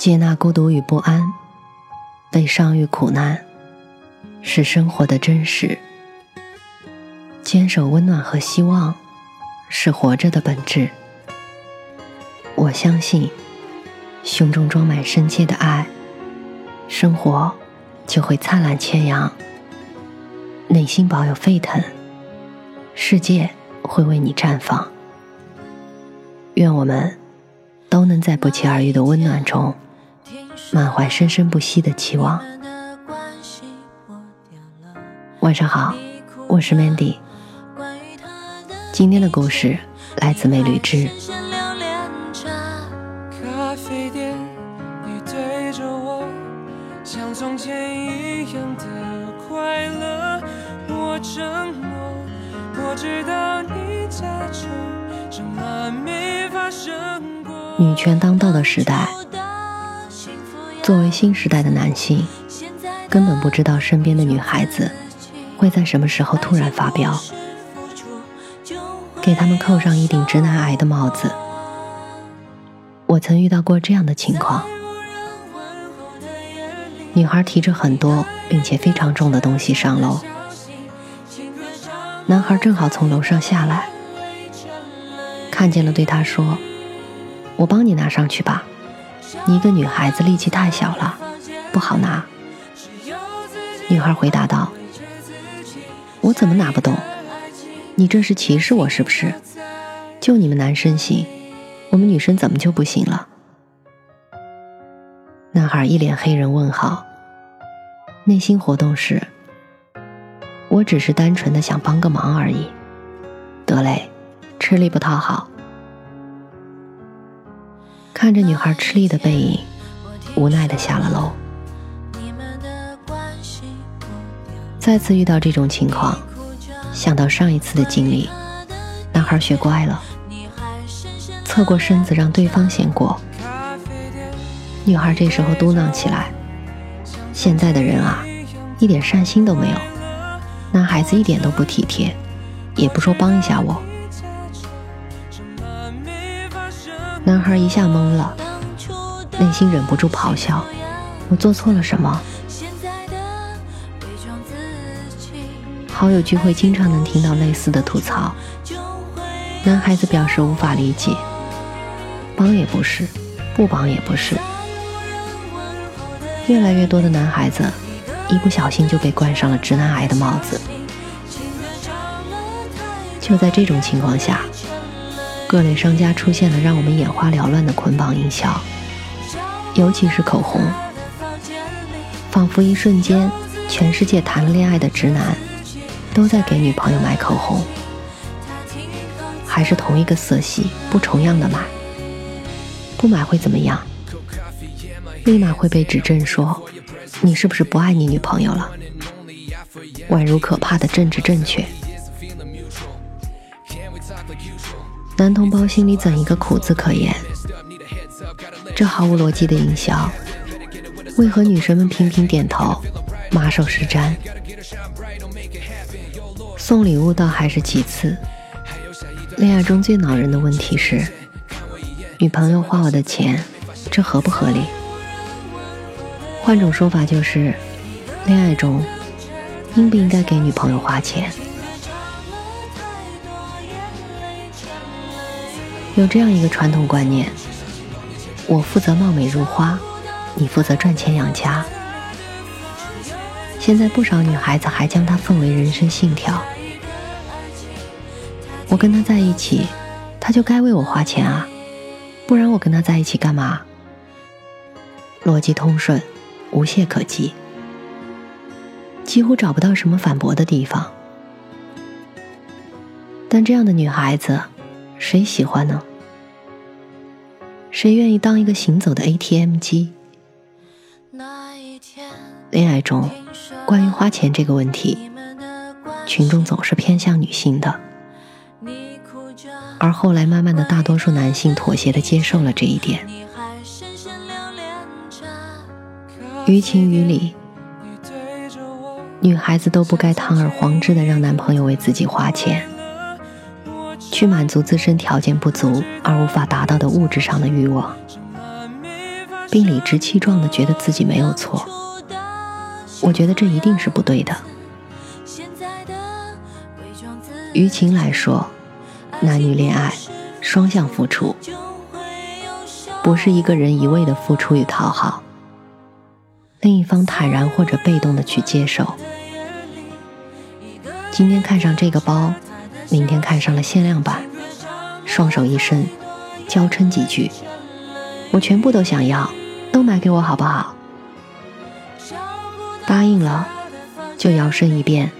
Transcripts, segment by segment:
接纳孤独与不安，悲伤与苦难，是生活的真实。坚守温暖和希望，是活着的本质。我相信，胸中装满深切的爱，生活就会灿烂千阳；内心保有沸腾，世界会为你绽放。愿我们都能在不期而遇的温暖中。满怀生生不息的期望。晚上好，我是 Mandy。今天的故事来自美吕之。女权当道的时代。作为新时代的男性，根本不知道身边的女孩子会在什么时候突然发飙，给他们扣上一顶直男癌的帽子。我曾遇到过这样的情况：女孩提着很多并且非常重的东西上楼，男孩正好从楼上下来，看见了，对她说：“我帮你拿上去吧。”你一个女孩子力气太小了，不好拿。女孩回答道：“我怎么拿不动？你这是歧视我是不是？就你们男生行，我们女生怎么就不行了？”男孩一脸黑人问号，内心活动是：我只是单纯的想帮个忙而已。得嘞，吃力不讨好。看着女孩吃力的背影，无奈的下了楼。再次遇到这种情况，想到上一次的经历，男孩学乖了，侧过身子让对方先过。女孩这时候嘟囔起来：“现在的人啊，一点善心都没有，男孩子一点都不体贴，也不说帮一下我。”男孩一下懵了，内心忍不住咆哮：“我做错了什么？”好友聚会经常能听到类似的吐槽。男孩子表示无法理解，帮也不是，不帮也不是。越来越多的男孩子一不小心就被冠上了直男癌的帽子。就在这种情况下。各类商家出现了让我们眼花缭乱的捆绑营销，尤其是口红，仿佛一瞬间，全世界谈了恋爱的直男都在给女朋友买口红，还是同一个色系，不重样的买，不买会怎么样？立马会被指正说你是不是不爱你女朋友了？宛如可怕的政治正确。男同胞心里怎一个苦字可言？这毫无逻辑的营销，为何女神们频频点头，马首是瞻？送礼物倒还是其次，恋爱中最恼人的问题是，女朋友花我的钱，这合不合理？换种说法就是，恋爱中应不应该给女朋友花钱？有这样一个传统观念：我负责貌美如花，你负责赚钱养家。现在不少女孩子还将它奉为人生信条。我跟他在一起，他就该为我花钱啊，不然我跟他在一起干嘛？逻辑通顺，无懈可击，几乎找不到什么反驳的地方。但这样的女孩子，谁喜欢呢？谁愿意当一个行走的 ATM 机？恋爱中，关于花钱这个问题，群众总是偏向女性的，而后来慢慢的，大多数男性妥协的接受了这一点。于情于理，女孩子都不该堂而皇之的让男朋友为自己花钱。去满足自身条件不足而无法达到的物质上的欲望。并理直气壮地觉得自己没有错，我觉得这一定是不对的。于情来说，男女恋爱双向付出，不是一个人一味的付出与讨好，另一方坦然或者被动的去接受。今天看上这个包，明天看上了限量版，双手一伸，娇嗔几句，我全部都想要，都买给我好不好？答应了，就摇身一变，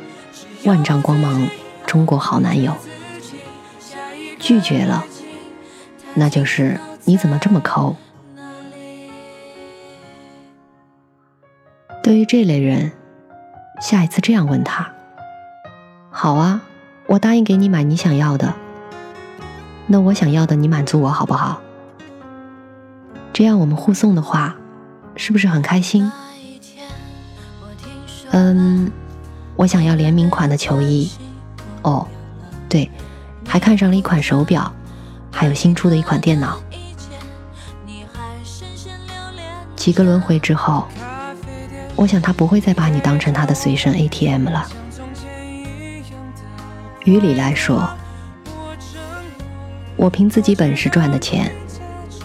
万丈光芒。中国好男友拒绝了，那就是你怎么这么抠？对于这类人，下一次这样问他：好啊，我答应给你买你想要的，那我想要的你满足我好不好？这样我们互送的话，是不是很开心？嗯，我想要联名款的球衣。哦，对，还看上了一款手表，还有新出的一款电脑。几个轮回之后，我想他不会再把你当成他的随身 ATM 了。于理来说，我凭自己本事赚的钱，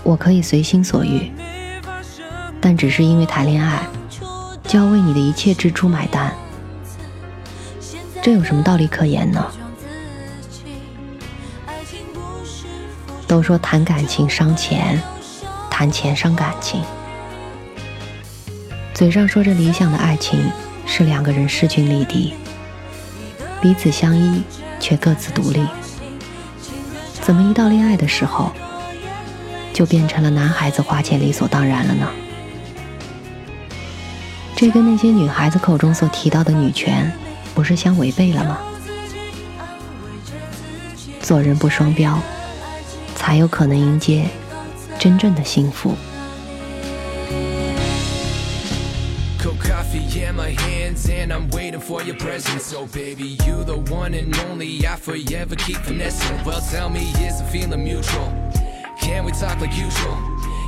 我可以随心所欲，但只是因为谈恋爱，就要为你的一切支出买单。这有什么道理可言呢？都说谈感情伤钱，谈钱伤感情。嘴上说着理想的爱情是两个人势均力敌，彼此相依却各自独立，怎么一到恋爱的时候，就变成了男孩子花钱理所当然了呢？这跟那些女孩子口中所提到的女权。不是相违背了吗？做人不双标，才有可能迎接真正的幸福。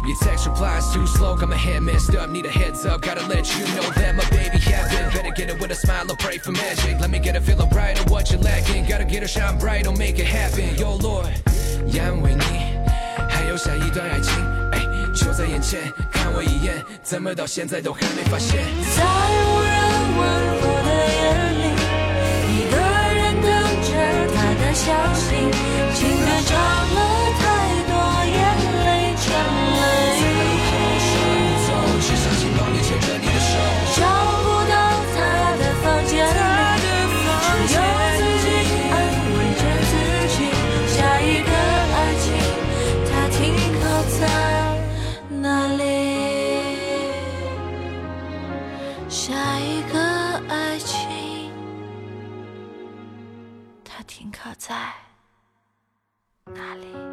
Your text replies too slow, got my head messed up, need a heads up, gotta let you know that my baby having. Better get it with a smile or pray for magic. Let me get a feeling bright of what you're lacking. Gotta get her shine bright, don't make it happen. Yo Lord, 因为你还有下一段爱情，哎，就在眼前，看我一眼，怎么到现在都还没发现？在无 人问候的在哪里？